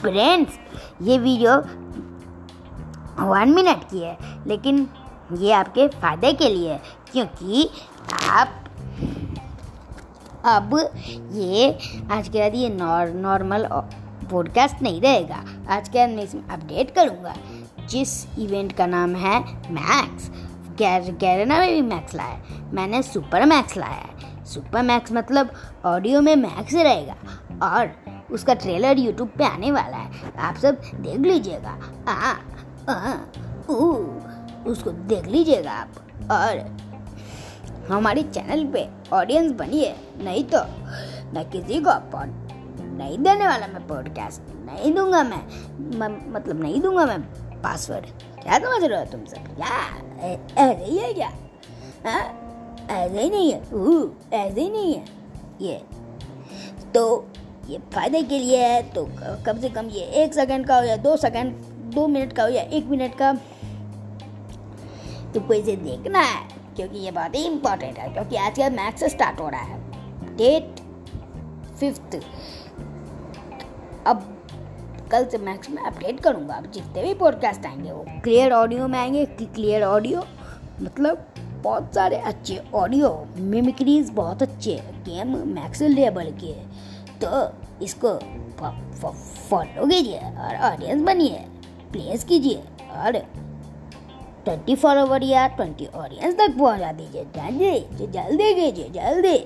Friends ये video one minute की है, लेकिन ये आपके फ़ायदे के लिए है, क्योंकि आप अब ये, आज के बाद ये नॉर्मल पॉडकास्ट नहीं रहेगा। आज के बाद मैं इसमें अपडेट करूँगा, जिस इवेंट का नाम है मैक्स गैरना में भी मैक्स लाया मैंने सुपर मैक्स लाया है। सुपर मैक्स मतलब ऑडियो में मैक्स रहेगा। और उसका ट्रेलर यूट्यूब पे आने वाला है। आप सब देख लीजिएगा। उसको देख लीजिएगा आप। और हमारे चैनल पे ऑडियंस बनिए नहीं तो मैं किसी को पॉड नहीं देने वाला मैं पॉडकास्ट नहीं दूँगा मैं, मैं मतलब नहीं दूँगा मैं पासवर्ड क्या समझ रहे हो तुम सब? क्या ही है क्या? हाँ? ऐसे ही नहीं है ऐसे ही नहीं है ये तो ये फ़ायदे के लिए है तो कम से कम ये एक सेकंड का हो या दो सेकंड, दो मिनट का हो या एक मिनट का, तुमको इसे देखना है, क्योंकि ये बहुत ही इम्पोर्टेंट है, क्योंकि आज का मैथ्स स्टार्ट हो रहा है। डेट फिफ्थ अब कल से मैक्स में अपडेट करूँगा, अब जितने भी पॉडकास्ट आएँगे वो क्लियर ऑडियो में आएँगे क्लियर ऑडियो मतलब बहुत सारे अच्छे ऑडियो मिमिक्रीज बहुत अच्छे गेम मैक्स लेवल के। तो इसको फॉलो कीजिए और ऑडियंस बनिए प्लेस कीजिए और ट्वेंटी फॉलोवर या ट्वेंटी ऑडियंस तक पहुँचा दीजिए। जल्दी जल्दी कीजिए, जल्दी।